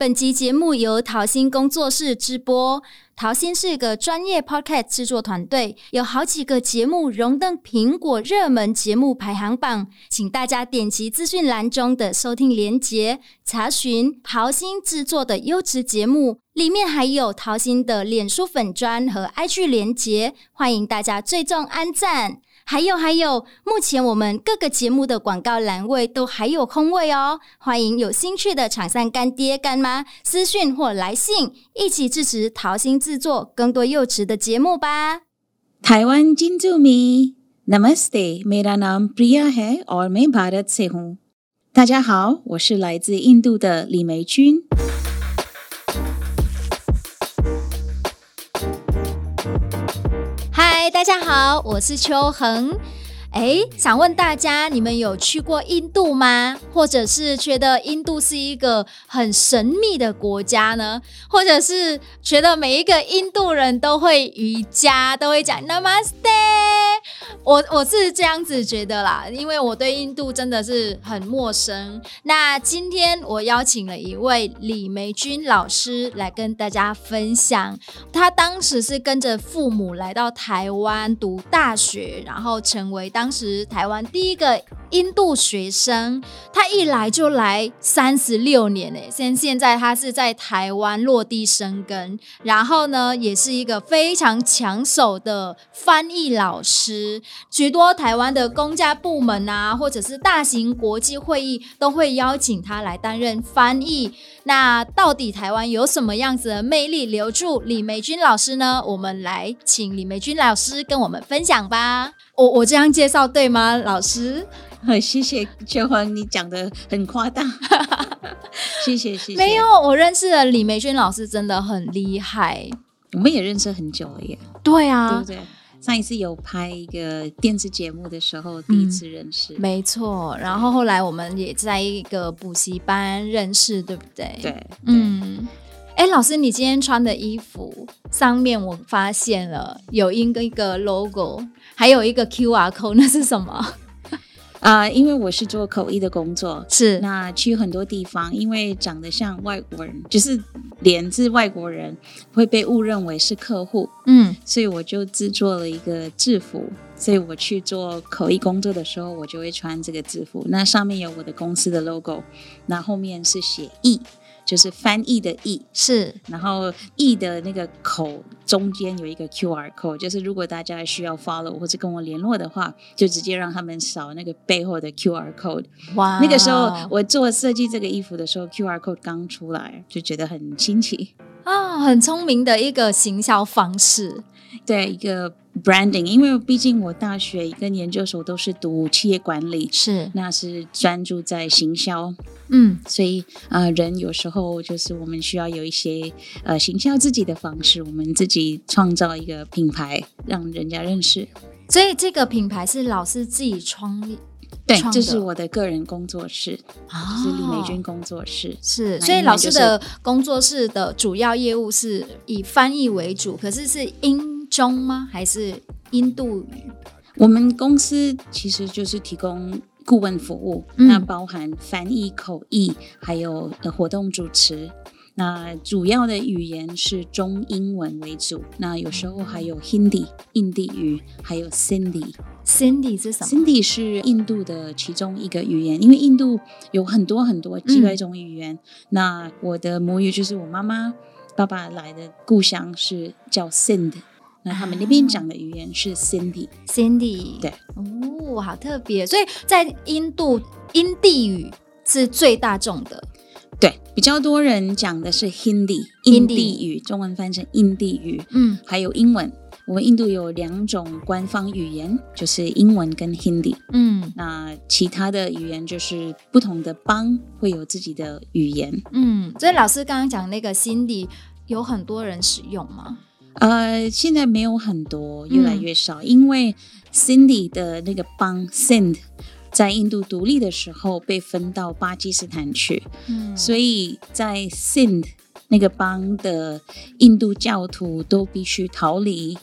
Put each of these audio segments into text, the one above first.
本集节目由桃心工作室制播。桃心是个专业 Podcast 制作团队，有好几个节目荣登苹果热门节目排行榜，请大家点击资讯栏中的收听连结，查询桃心制作的优质节目。里面还有桃心的脸书粉砖和 IG 连结，欢迎大家追踪按赞。还有还有，目前我们各个节目的广告栏位都还有空位哦，欢迎有兴趣的厂商干爹干妈私讯或来信，一起支持桃心制作更多优质的节目吧。台湾金珠米，Namaste，मेरा नाम प्रिया है और मैं भारत से हूँ。大家好，我是来自印度的李玫君。 大家好，我是邱恒。哎，想问大家，你们有去过印度吗？或者是觉得印度是一个很神秘的国家呢？或者是觉得每一个印度人都会瑜伽，都会讲 Namaste？我我是这样子觉得啦，因为我对印度真的是很陌生。那今天我邀请了一位李玫君老师来跟大家分享，他当时是跟着父母来到台湾读大学，然后成为当时台湾第一个印度学生。他一来就来三十六年诶，现现在他是在台湾落地生根，然后呢，也是一个非常抢手的翻译老师。许多台湾的公家部门啊，或者是大型国际会议，都会邀请他来担任翻译。那到底台湾有什么样子的魅力留住李梅君老师呢？我们来请李梅君老师跟我们分享吧。我我这样介绍对吗，老师？好，谢谢秋恒，你讲的很夸大。谢谢谢谢。没有，我认识的李梅君老师真的很厉害。我们也认识很久了耶。对啊，对不对？上一次有拍一个电视节目的时候，第一次认识，嗯、没错。然后后来我们也在一个补习班认识，对不对？对，嗯。哎，老师，你今天穿的衣服上面我发现了有一个一个 logo，还有一个 QR code，那是什么？啊、呃，因为我是做口译的工作，是那去很多地方，因为长得像外国人，就是连是外国人，会被误认为是客户，嗯，所以我就制作了一个制服，所以我去做口译工作的时候，我就会穿这个制服，那上面有我的公司的 logo，那后面是写译。就是翻译的译是，然后译的那个口中间有一个 QR code，就是如果大家需要 follow 或者跟我联络的话，就直接让他们扫那个背后的 QR code。哇，那个时候我做设计这个衣服的时候，QR code 刚出来，就觉得很新奇啊，很聪明的一个行销方式，对一个。branding，因为毕竟我大学跟研究所都是读企业管理，是，那是专注在行销，嗯，所以啊、呃，人有时候就是我们需要有一些呃行销自己的方式，我们自己创造一个品牌，让人家认识。所以这个品牌是老师自己创立，对，这是我的个人工作室，哦、是李美君工作室，是。所以老师的工作室的主要业务是以翻译为主，可是是英。中吗？还是印度语？我们公司其实就是提供顾问服务，嗯、那包含翻译、口译，还有呃活动主持。那主要的语言是中英文为主，那有时候还有 Hindi 印地语，还有 Sindhi。Sindhi 是什么？Sindhi 是印度的其中一个语言，因为印度有很多很多几百种语言。嗯、那我的母语就是我妈妈、爸爸来的故乡是叫 Sind。那他们那边讲的语言是 Sindhi，Sindhi，对，哦，好特别。所以在印度，印地语是最大众的，对，比较多人讲的是 Hindi，印地语，中文翻成印地语，嗯，还有英文。我们印度有两种官方语言，就是英文跟 Hindi，嗯，那其他的语言就是不同的邦会有自己的语言，嗯。所以老师刚刚讲那个 Cindy 有很多人使用吗？呃，现在没有很多，越来越少，嗯、因为 Sindhi 的那个邦 Sind 在印度独立的时候被分到巴基斯坦去，嗯，所以在 Sind 那个邦的印度教徒都必须逃离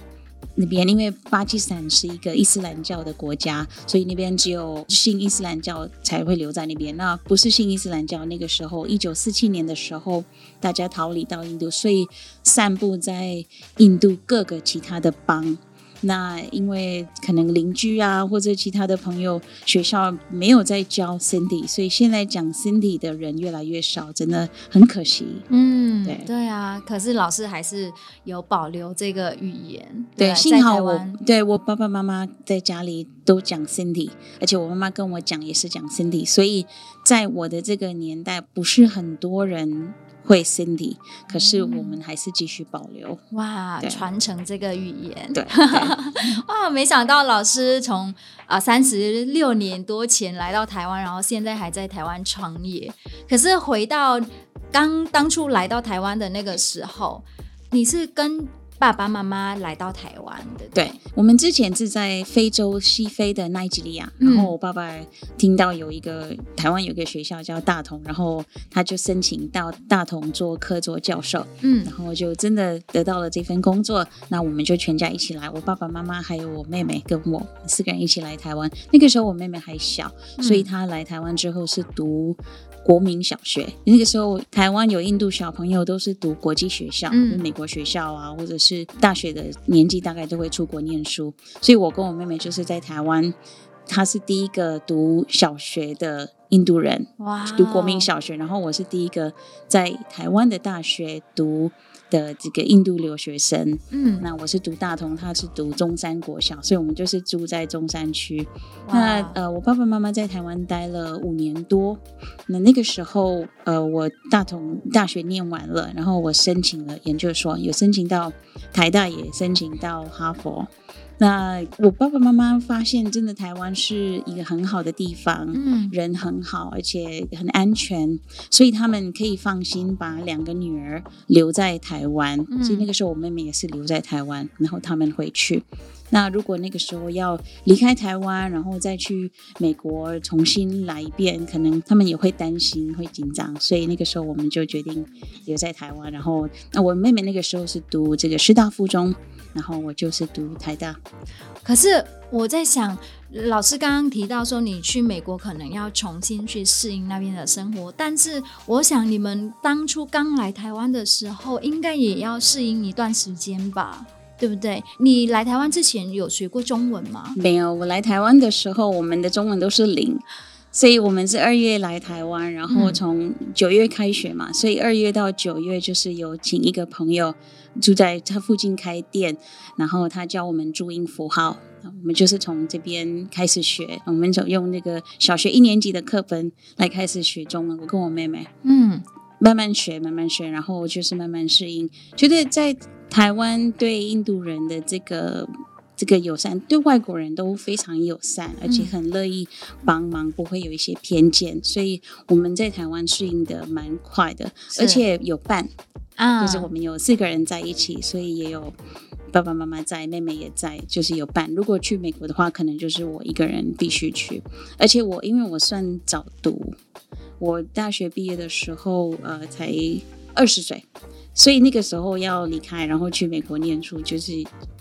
那边，因为巴基斯坦是一个伊斯兰教的国家，所以那边只有信伊斯兰教才会留在那边。那不是信伊斯兰教，那个时候一九四七年的时候，大家逃离到印度，所以散布在印度各个其他的邦。那因为可能邻居啊，或者其他的朋友，学校没有在教 Sindhi，所以现在讲 Sindhi 的人越来越少，真的很可惜。嗯，对对啊，可是老师还是有保留这个语言。对，对幸好我对我爸爸妈妈在家里都讲 Sindhi，而且我妈妈跟我讲也是讲 Sindhi，所以在我的这个年代，不是很多人。会 Sindhi，可是我们还是继续保留。嗯、哇，传承这个语言。对，哇，没想到老师从啊三十六年多前来到台湾，然后现在还在台湾创业。可是回到刚当初来到台湾的那个时候，你是跟爸爸妈妈来到台湾的，对，我们之前是在非洲西非的奈及利亚，然后我爸爸听到有一个台湾有一个学校叫大同，然后他就申请到大同做客座教授，嗯，然后就真的得到了这份工作，那我们就全家一起来，我爸爸妈妈还有我妹妹跟我四个人一起来台湾。那个时候我妹妹还小，所以她来台湾之后是读国民小学，那个时候台湾有印度小朋友都是读国际学校，嗯，美国学校啊，或者是。是大学的年纪，大概都会出国念书，所以我跟我妹妹就是在台湾，她是第一个读小学的印度人，哇，读国民小学，然后我是第一个在台湾的大学读的这个印度留学生，嗯，那我是读大同，他是读中山国小，所以我们就是住在中山区。那呃，我爸爸妈妈在台湾待了五年多，那那个时候呃，我大同大学念完了，然后我申请了研究所，有申请到台大，也申请到哈佛。那我爸爸妈妈发现，真的台湾是一个很好的地方，嗯，人很好，而且很安全，所以他们可以放心把两个女儿留在台湾。嗯，所以那个时候我妹妹也是留在台湾，然后他们回去。那如果那个时候要离开台湾，然后再去美国重新来一遍，可能他们也会担心，会紧张。所以那个时候我们就决定留在台湾。然后，那我妹妹那个时候是读这个师大附中。然后我就是读台大，可是我在想，老师刚刚提到说你去美国可能要重新去适应那边的生活，但是我想你们当初刚来台湾的时候，应该也要适应一段时间吧，对不对？你来台湾之前有学过中文吗？没有，我来台湾的时候，我们的中文都是零。所以我们是二月来台湾，然后从九月开学嘛，嗯、所以二月到九月就是有请一个朋友住在他附近开店，然后他教我们注音符号，我们就是从这边开始学，我们就用那个小学一年级的课本来开始学中文。我跟我妹妹，嗯，慢慢学，慢慢学，然后就是慢慢适应，觉得在台湾对印度人的这个。这个友善，对外国人都非常友善，而且很乐意帮忙，不会有一些偏见，所以我们在台湾适应的蛮快的，而且有伴啊，就是我们有四个人在一起，所以也有爸爸妈妈在，妹妹也在，就是有伴。如果去美国的话，可能就是我一个人必须去，而且我因为我算早读，我大学毕业的时候，呃，才二十岁。所以那个时候要离开，然后去美国念书，就是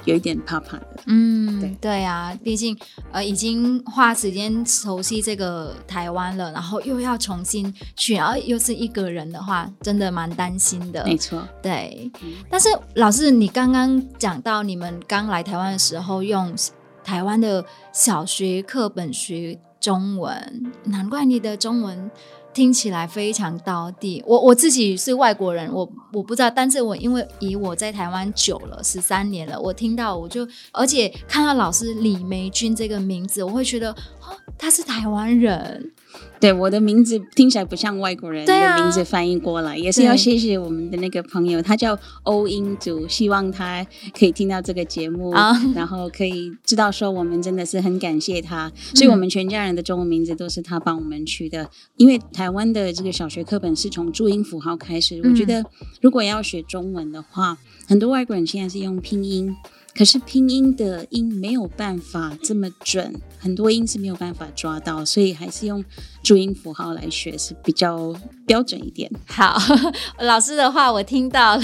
有一点怕怕的。嗯，对对啊，毕竟呃已经花时间熟悉这个台湾了，然后又要重新去，然后又是一个人的话，真的蛮担心的。没错，对。嗯，但是老师，你刚刚讲到你们刚来台湾的时候，用台湾的小学课本学中文，难怪你的中文。听起来非常到地。我我自己是外国人，我我不知道，但是我因为以我在台湾久了，十三年了，我听到我就，而且看到老师李梅君这个名字，我会觉得，哦，他是台湾人。对，我的名字听起来不像外国人的名字翻译过来，啊、也是要谢谢我们的那个朋友，他叫欧英祖，希望他可以听到这个节目，啊、然后可以知道说我们真的是很感谢他，所以我们全家人的中文名字都是他帮我们取的。因为台湾的这个小学课本是从注音符号开始，我觉得如果要学中文的话，很多外国人现在是用拼音。可是拼音的音没有办法这么准，很多音是没有办法抓到，所以还是用注音符号来学是比较标准一点。好，老师的话我听到了，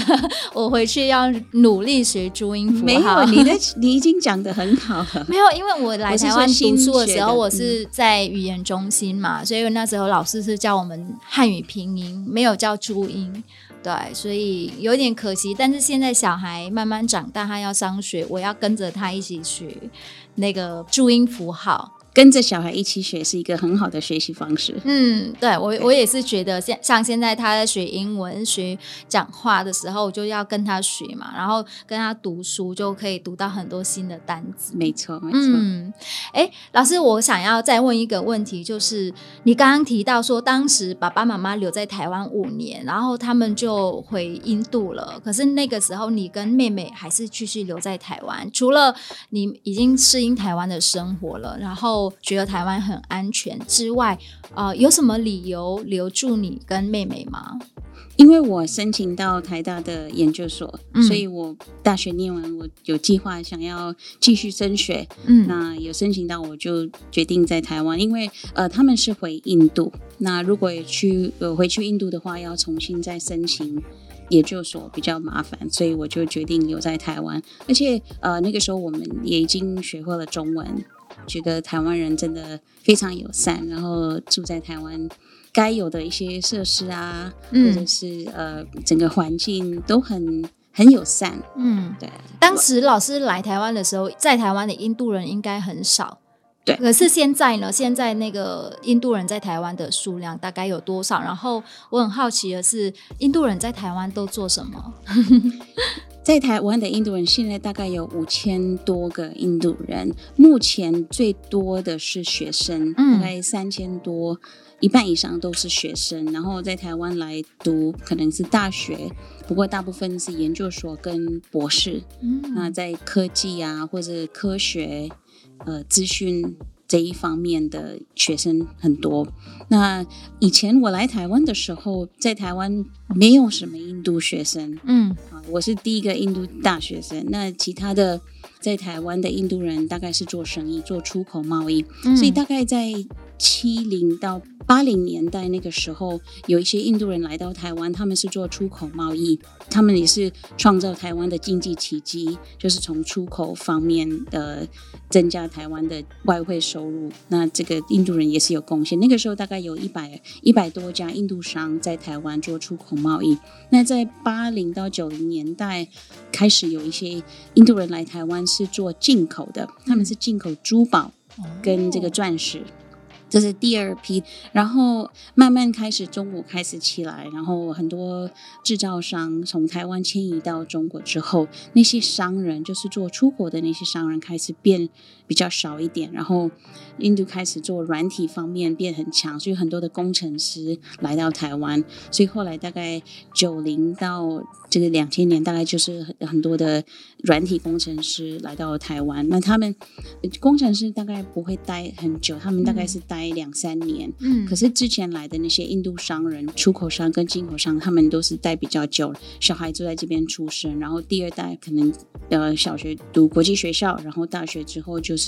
我回去要努力学注音符号。没有，你的你已经讲的很好了。没有，因为我来台湾读书的时候，我是在语言中心嘛，所以那时候老师是教我们汉语拼音，没有教注音。对，所以有点可惜。但是现在小孩慢慢长大，他要上学，我要跟着他一起学那个注音符号。跟着小孩一起学是一个很好的学习方式。嗯，对我我也是觉得，像像现在他在学英文、学讲话的时候，我就要跟他学嘛，然后跟他读书，就可以读到很多新的单词。没错，没错。嗯，哎，老师，我想要再问一个问题，就是你刚刚提到说，当时爸爸妈妈留在台湾五年，然后他们就回印度了。可是那个时候，你跟妹妹还是继续留在台湾，除了你已经适应台湾的生活了，然后。觉得台湾很安全之外，呃，有什么理由留住你跟妹妹吗？因为我申请到台大的研究所，嗯、所以我大学念完，我有计划想要继续升学。嗯，那有申请到，我就决定在台湾，因为呃，他们是回印度，那如果去呃回去印度的话，要重新再申请研究所比较麻烦，所以我就决定留在台湾。而且呃，那个时候我们也已经学会了中文。觉得台湾人真的非常友善，然后住在台湾该有的一些设施啊，嗯、或者是呃整个环境都很很友善。嗯，对。当时老师来台湾的时候，在台湾的印度人应该很少。对。可是现在呢？现在那个印度人在台湾的数量大概有多少？然后我很好奇的是，印度人在台湾都做什么？在台湾的印度人现在大概有五千多个印度人，目前最多的是学生，大概三千多，一半以上都是学生。然后在台湾来读可能是大学，不过大部分是研究所跟博士。那在科技啊或者科学、呃资讯。这一方面的学生很多。那以前我来台湾的时候，在台湾没有什么印度学生。嗯，啊，我是第一个印度大学生。那其他的在台湾的印度人大概是做生意、做出口贸易，嗯，所以大概在七零到八零年代那个时候，有一些印度人来到台湾，他们是做出口贸易，他们也是创造台湾的经济奇迹，就是从出口方面的增加台湾的外汇收入。那这个印度人也是有贡献。那个时候大概有一百一百多家印度商在台湾做出口贸易。那在八零到九零年代开始有一些印度人来台湾是做进口的，他们是进口珠宝跟这个钻石。这是第二批，然后慢慢开始中国开始起来，然后很多制造商从台湾迁移到中国之后，那些商人就是做出口的那些商人开始变比较少一点，然后印度开始做软体方面变很强，所以很多的工程师来到台湾，所以后来大概九零到这个两千年，大概就是很很多的软体工程师来到台湾，那他们工程师大概不会待很久，他们大概是待。两三年，嗯，可是之前来的那些印度商人、出口商跟进口商，他们都是待比较久，小孩就在这边出生，然后第二代可能呃小学读国际学校，然后大学之后就是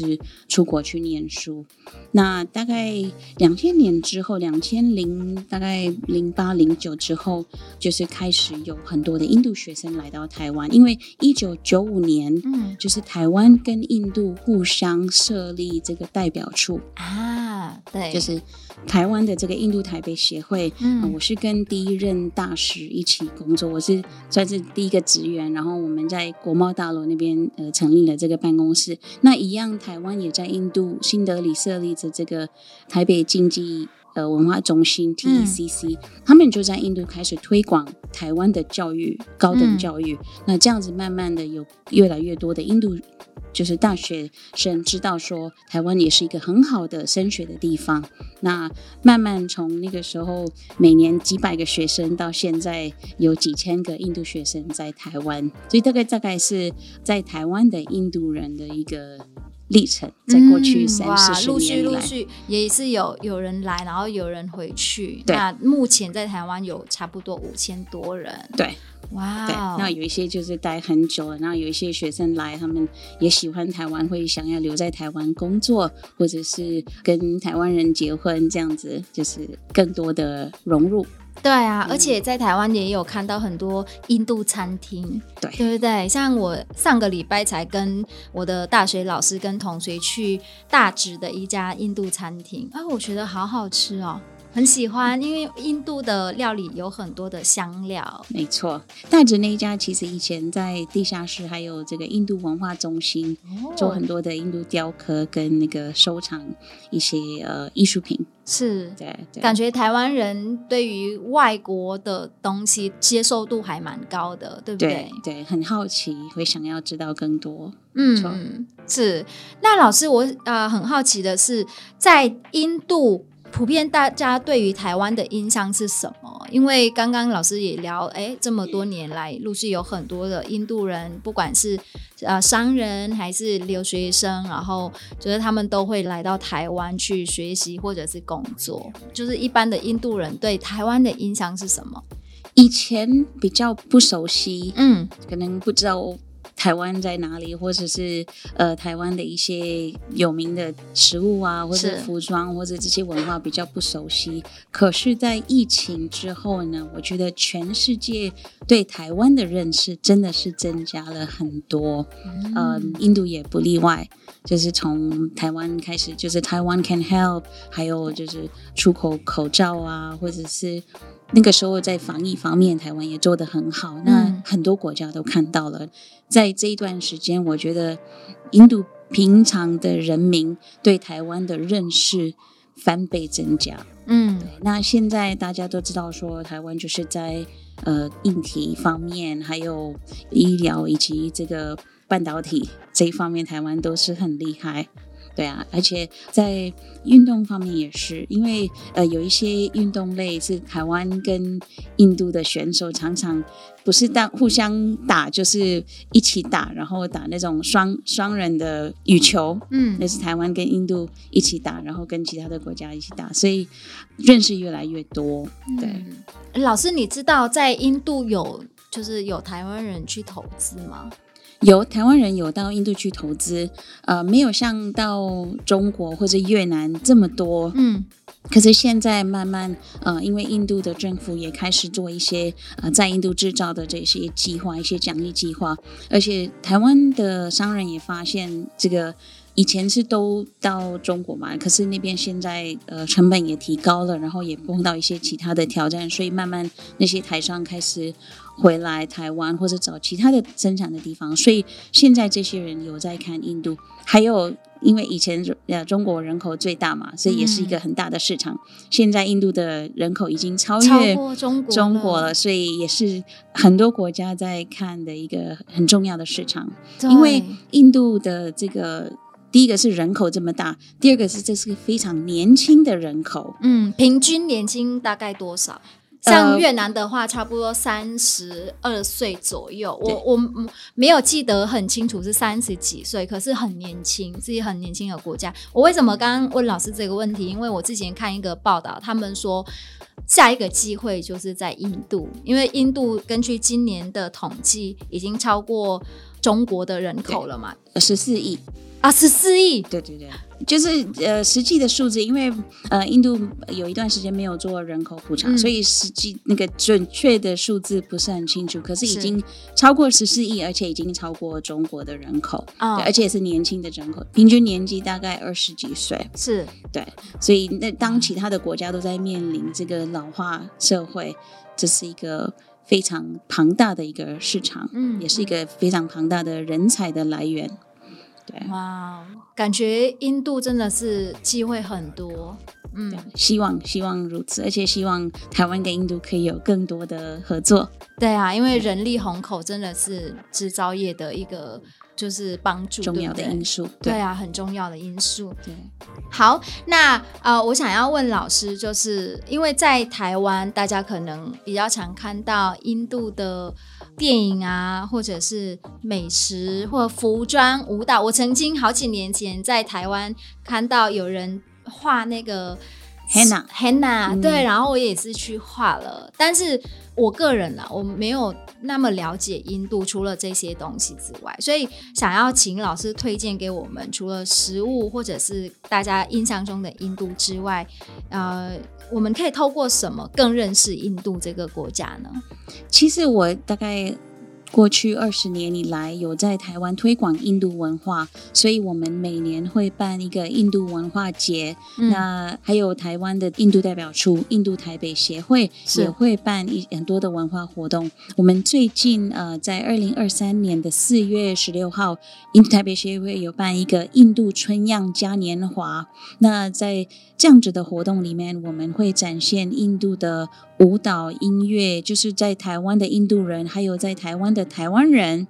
出国去念书。那大概两千年之后，两千零大概零八零九之后，就是开始有很多的印度学生来到台湾，因为一九九五年，嗯，就是台湾跟印度互相设立这个代表处啊。对，就是台湾的这个印度台北协会，嗯、呃，我是跟第一任大使一起工作，我是算是第一个职员，然后我们在国贸大楼那边呃成立了这个办公室。那一样，台湾也在印度新德里设立着这个台北经济呃文化中心 TECC，、嗯、他们就在印度开始推广台湾的教育，高等教育。嗯、那这样子慢慢的有越来越多的印度。就是大学生知道说，台湾也是一个很好的升学的地方。那慢慢从那个时候，每年几百个学生，到现在有几千个印度学生在台湾，所以大概大概是在台湾的印度人的一个历程，在过去三四十年来，陆续陆续也是有有人来，然后有人回去。那目前在台湾有差不多五千多人。对，哇、wow，对，那有一些就是待很久了，然后有一些学生来，他们也喜欢台湾，会想要留在台湾工作，或者是跟台湾人结婚，这样子就是更多的融入。对啊，而且在台湾也有看到很多印度餐厅，对，对不对？像我上个礼拜才跟我的大学老师跟同学去大直的一家印度餐厅，啊，我觉得好好吃哦。很喜欢，因为印度的料理有很多的香料。没错，大直那一家其实以前在地下室还有这个印度文化中心，哦、做很多的印度雕刻跟那个收藏一些呃艺术品。是，对，对，感觉台湾人对于外国的东西接受度还蛮高的，对不对？对，对，很好奇，会想要知道更多。嗯，是。那老师，我呃很好奇的是，在印度。普遍大家对于台湾的印象是什么？因为刚刚老师也聊，哎，这么多年来，陆续有很多的印度人，不管是呃商人还是留学生，然后就是他们都会来到台湾去学习或者是工作。就是一般的印度人对台湾的印象是什么？以前比较不熟悉，嗯，可能不知道。台湾在哪里，或者是呃，台湾的一些有名的食物啊，或者服装，或者这些文化比较不熟悉。可是，在疫情之后呢，我觉得全世界对台湾的认识真的是增加了很多。嗯，呃，印度也不例外，就是从台湾开始，就是台湾 can help，还有就是出口口罩啊，或者是。那个时候在防疫方面，台湾也做得很好。那很多国家都看到了，在这一段时间，我觉得印度平常的人民对台湾的认识翻倍增加。嗯，对。那现在大家都知道说，台湾就是在呃硬体方面，还有医疗以及这个半导体这一方面，台湾都是很厉害。对啊，而且在运动方面也是，因为呃有一些运动类是台湾跟印度的选手常常不是当互相打，就是一起打，然后打那种双双人的羽球，嗯，那是台湾跟印度一起打，然后跟其他的国家一起打，所以认识越来越多。对，嗯，老师，你知道在印度有就是有台湾人去投资吗？有台湾人有到印度去投资，呃，没有像到中国或者越南这么多，嗯，可是现在慢慢，呃，因为印度的政府也开始做一些呃在印度制造的这些计划，一些奖励计划，而且台湾的商人也发现这个。以前是都到中国嘛，可是那边现在呃成本也提高了，然后也碰到一些其他的挑战，所以慢慢那些台商开始回来台湾或者找其他的生产的地方，所以现在这些人有在看印度，还有因为以前呃中国人口最大嘛，所以也是一个很大的市场。嗯、现在印度的人口已经超越中国中国了，所以也是很多国家在看的一个很重要的市场，因为印度的这个。第一个是人口这么大，第二个是这是个非常年轻的人口。嗯，平均年轻大概多少？像越南的话，差不多三十二岁左右。呃、我我没有记得很清楚是三十几岁，可是很年轻，是一个很年轻的国家。我为什么刚刚问老师这个问题？因为我之前看一个报道，他们说下一个机会就是在印度，因为印度根据今年的统计，已经超过中国的人口了嘛，十四亿。啊，十四亿，对对对，就是呃实际的数字，因为呃印度有一段时间没有做人口普查，嗯，所以实际那个准确的数字不是很清楚。可是已经超过十四亿，而且已经超过中国的人口，哦，而且是年轻的人口，平均年纪大概二十几岁。是对，所以那当其他的国家都在面临这个老化社会，这是一个非常庞大的一个市场，嗯，也是一个非常庞大的人才的来源。对，哇，感觉印度真的是机会很多。嗯，希望希望如此，而且希望台湾跟印度可以有更多的合作。对啊，因为人力虹口真的是制造业的一个就是帮助重要的因素。对，对啊，很重要的因素。对，好，那呃，我想要问老师，就是因为在台湾，大家可能比较常看到印度的电影啊，或者是美食或服装、舞蹈。我曾经好几年前在台湾看到有人画那个 henna henna，对，然后我也是去画了，但是。我个人呢，我没有那么了解印度，除了这些东西之外，所以想要请老师推荐给我们，除了食物或者是大家印象中的印度之外，呃，我们可以透过什么更认识印度这个国家呢？其实我大概。过去二十年以来，有在台湾推广印度文化，所以我们每年会办一个印度文化节。嗯、那还有台湾的印度代表处，印度台北协会也会办一很多的文化活动。我们最近呃，在二零二三年的四月十六号，印度台北协会有办一个印度春样嘉年华。那在这样子的活动里面，我们会展现印度的舞蹈、音乐，就是在台湾的印度人，还有在台湾的。台湾人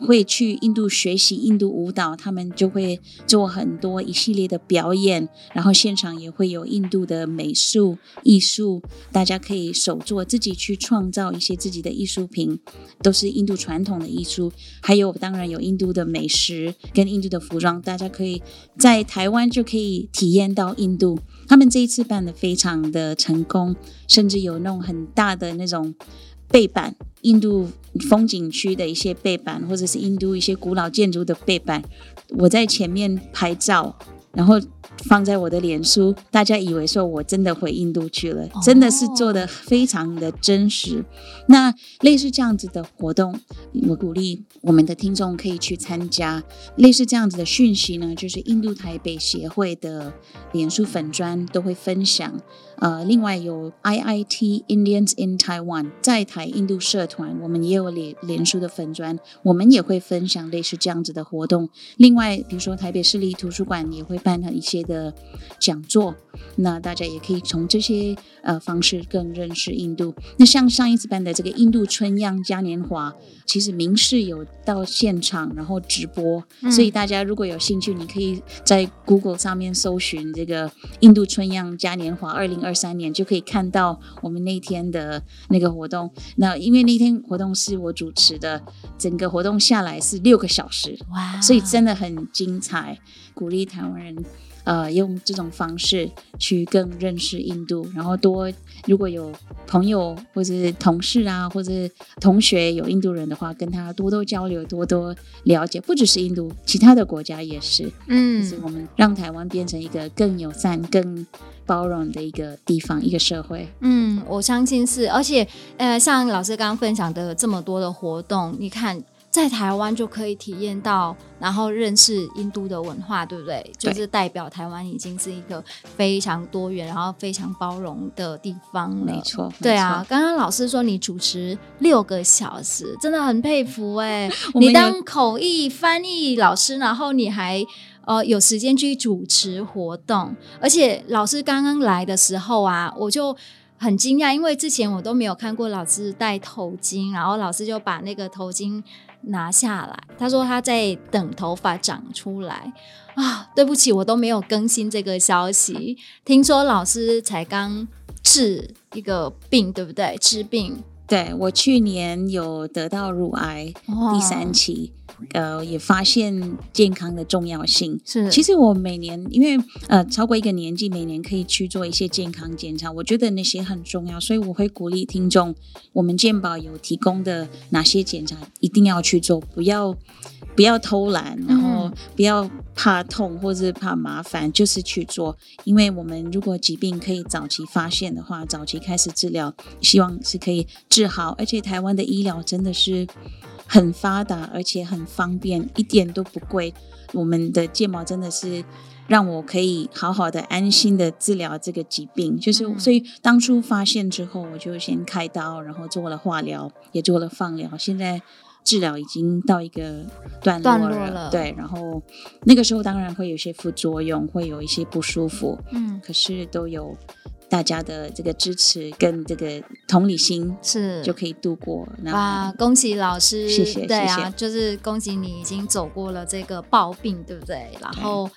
会去印度学习印度舞蹈，他们就会做很多一系列的表演，然后现场也会有印度的美术艺术，大家可以手作自己去创造一些自己的艺术品，都是印度传统的艺术。还有当然有印度的美食跟印度的服装，大家可以在台湾就可以体验到印度。他们这一次办得非常的成功，甚至有那种很大的那种。背板，印度风景区的一些背板，或者是印度一些古老建筑的背板，我在前面拍照，然后放在我的脸书，大家以为说我真的回印度去了，真的是做的非常的真实。那类似这样子的活动，我鼓励我们的听众可以去参加。类似这样子的讯息呢，就是印度台北协会的脸书粉砖都会分享。呃，另外有 IIT Indians in Taiwan 在台印度社团，我们也有连连书的粉专，我们也会分享类似这样子的活动。另外，比如说台北市立图书馆也会办一些的讲座，那大家也可以从这些呃方式更认识印度。那像上一次办的这个印度春秧嘉年华，其实明视有到现场然后直播，嗯，所以大家如果有兴趣，你可以在 Google 上面搜寻这个印度春秧嘉年华二零二。二三年就可以看到我们那天的那个活动。那因为那天活动是我主持的，整个活动下来是六个小时，哇，所以真的很精彩，鼓励台湾人。呃，用这种方式去更认识印度，然后多如果有朋友或者是同事啊，或者是同学有印度人的话，跟他多多交流，多多了解，不只是印度，其他的国家也是。嗯，就是我们让台湾变成一个更友善、更包容的一个地方，一个社会。嗯，我相信是，而且呃，像老师刚刚分享的这么多的活动，你看。在台湾就可以体验到，然后认识印度的文化，对不对？对，就是代表台湾已经是一个非常多元，然后非常包容的地方了。没错，对啊。刚刚老师说你主持六个小时，真的很佩服哎！你当口译翻译老师，然后你还呃有时间去主持活动，而且老师刚刚来的时候啊，我就。很惊讶，因为之前我都没有看过老师戴头巾，然后老师就把那个头巾拿下来。他说他在等头发长出来啊。对不起，我都没有更新这个消息。听说老师才刚治一个病，对不对？治病。对，我去年有得到乳癌第三期。呃，也发现健康的重要性。是，其实我每年因为呃超过一个年纪，每年可以去做一些健康检查，我觉得那些很重要，所以我会鼓励听众，我们健保有提供的哪些检查一定要去做，不要不要偷懒，然后不要怕痛或者怕麻烦，就是去做。因为我们如果疾病可以早期发现的话，早期开始治疗，希望是可以治好。而且台湾的医疗真的是。很发达，而且很方便，一点都不贵。我们的睫毛真的是让我可以好好的、安心的治疗这个疾病。就是，所以当初发现之后，我就先开刀，然后做了化疗，也做了放疗。现在治疗已经到一个段落了，段落了对，然后那个时候当然会有些副作用，会有一些不舒服，嗯，可是都有大家的这个支持跟这个同理心，是就可以度过。哇，恭喜老师，谢谢，对啊，谢谢就是恭喜你已经走过了这个暴病，对不对？然后。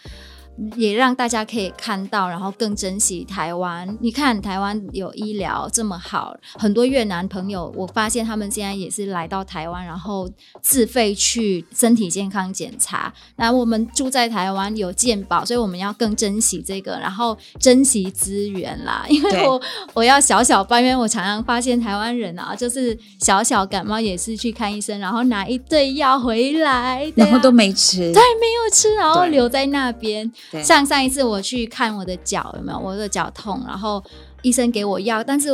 也让大家可以看到，然后更珍惜台湾。你看，台湾有医疗这么好，很多越南朋友，我发现他们现在也是来到台湾，然后自费去身体健康检查。那我们住在台湾有健保，所以我们要更珍惜这个，然后珍惜资源啦。因为我 我要小小抱怨，我常常发现台湾人啊，就是小小感冒也是去看医生，然后拿一堆药回来，然后都没吃，对，没有吃，然后留在那边。上上一次我去看我的脚有没有，我的脚痛，然后医生给我药，但是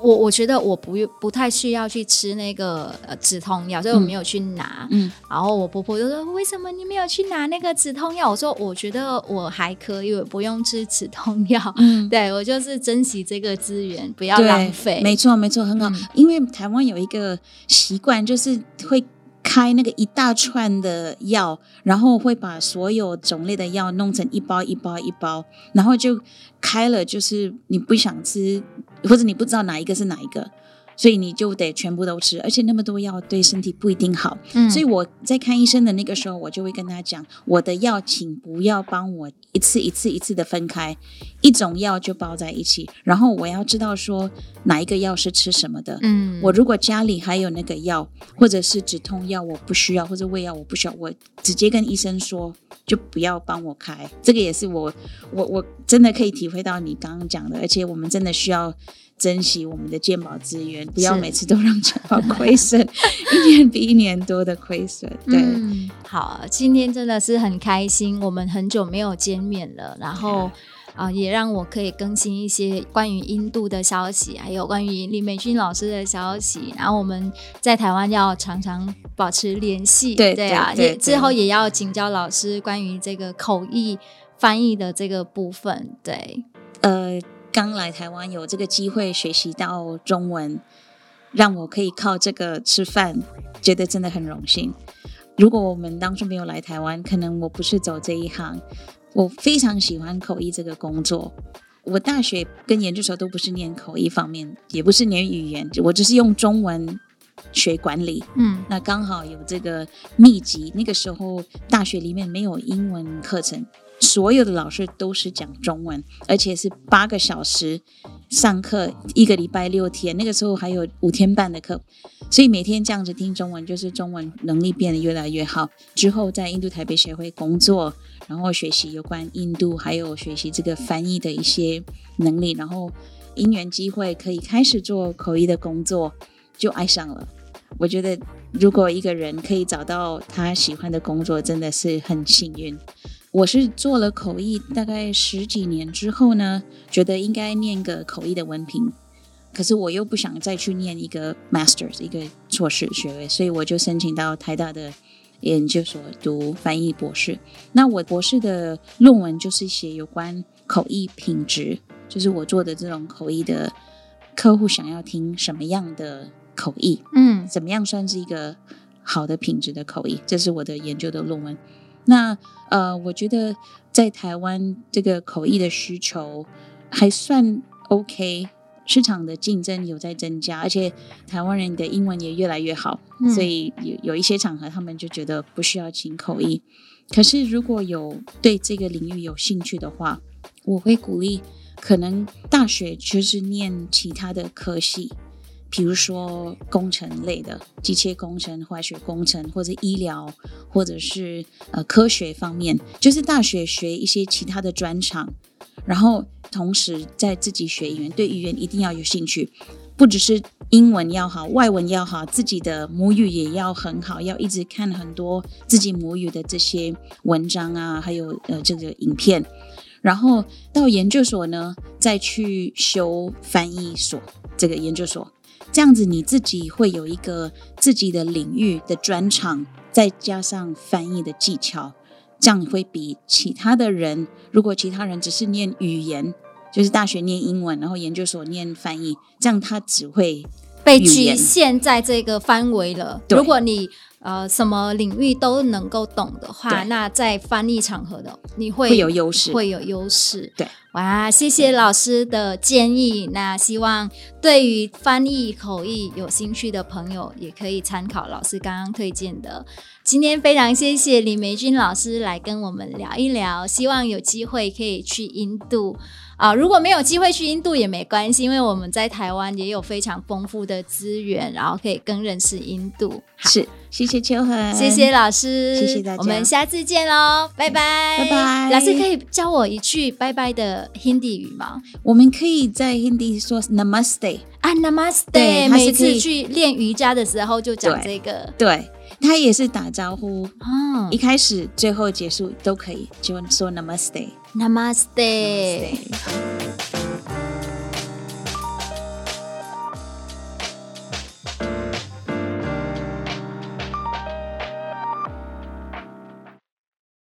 我我觉得我不不太需要去吃那个呃止痛药，所以我没有去拿。嗯，然后我婆婆就说：“为什么你没有去拿那个止痛药？”我说：“我觉得我还可以，我不用吃止痛药。嗯” 对，我就是珍惜这个资源，不要浪费。没错，没错，很好。嗯，因为台湾有一个习惯，就是会。开那个一大串的药，然后会把所有种类的药弄成一包一包一包，然后就开了，就是你不想吃，或者你不知道哪一个是哪一个。所以你就得全部都吃，而且那么多药对身体不一定好。嗯，所以我在看医生的那个时候，我就会跟他讲，我的药请不要帮我一次一次一次的分开，一种药就包在一起。然后我要知道说哪一个药是吃什么的。嗯，我如果家里还有那个药，或者是止痛药，我不需要，或者胃药我不需要，我直接跟医生说，就不要帮我开。这个也是我我我真的可以体会到你刚刚讲的，而且我们真的需要。珍惜我们的健保资源，不要每次都让健保亏损，一年比一年多的亏损。对、嗯，好，今天真的是很开心，我们很久没有见面了，然后啊、呃，也让我可以更新一些关于印度的消息，还有关于李美君老师的消息。然后我们在台湾要常常保持联系，对对啊，也之后也要请教老师关于这个口译翻译的这个部分。对，呃。刚来台湾有这个机会学习到中文，让我可以靠这个吃饭，觉得真的很荣幸。如果我们当初没有来台湾，可能我不是走这一行。我非常喜欢口译这个工作。我大学跟研究所都不是念口译方面，也不是念语言，我只是用中文学管理。嗯，那刚好有这个秘籍。那个时候大学里面没有英文课程。所有的老师都是讲中文，而且是八个小时上课，一个礼拜六天。那个时候还有五天半的课，所以每天这样子听中文，就是中文能力变得越来越好。之后在印度台北协会工作，然后学习有关印度，还有学习这个翻译的一些能力，然后因缘机会可以开始做口译的工作，就爱上了。我觉得如果一个人可以找到他喜欢的工作，真的是很幸运。我是做了口译大概十几年之后呢，觉得应该念个口译的文凭，可是我又不想再去念一个 Masters 一个硕士学位，所以我就申请到台大的研究所读翻译博士。那我博士的论文就是写有关口译品质，就是我做的这种口译的客户想要听什么样的口译，嗯，怎么样算是一个好的品质的口译，这是我的研究的论文。那呃，我觉得在台湾这个口译的需求还算 OK，市场的竞争有在增加，而且台湾人的英文也越来越好，嗯、所以有有一些场合他们就觉得不需要请口译。可是如果有对这个领域有兴趣的话，我会鼓励可能大学就是念其他的科系。比如说工程类的，机械工程、化学工程，或者医疗，或者是呃科学方面，就是大学学一些其他的专长，然后同时在自己学语言，对语言一定要有兴趣，不只是英文要好，外文要好，自己的母语也要很好，要一直看很多自己母语的这些文章啊，还有呃这个影片，然后到研究所呢，再去修翻译所这个研究所。这样子你自己会有一个自己的领域的专长，再加上翻译的技巧，这样会比其他的人，如果其他人只是念语言，就是大学念英文，然后研究所念翻译，这样他只会被局限在这个范围了。如果你呃什么领域都能够懂的话，那在翻译场合的你会，会有优势，会有优势。对，哇，谢谢老师的建议。那希望对于翻译口译有兴趣的朋友，也可以参考老师刚刚推荐的。今天非常谢谢李梅君老师来跟我们聊一聊，希望有机会可以去印度。啊，如果没有机会去印度也没关系，因为我们在台湾也有非常丰富的资源，然后可以更认识印度。是，谢谢秋恒，谢谢老师，谢谢大家，我们下次见喽，拜拜，拜拜。老师可以教我一句拜拜的 Hindi 语吗？我们可以在 Hindi 说 Namaste 啊，Namaste，每次去练瑜伽的时候就讲这个，对，他也是打招呼，哦，一开始、最后结束都可以，就说 Namaste。ナマステ。ナマステ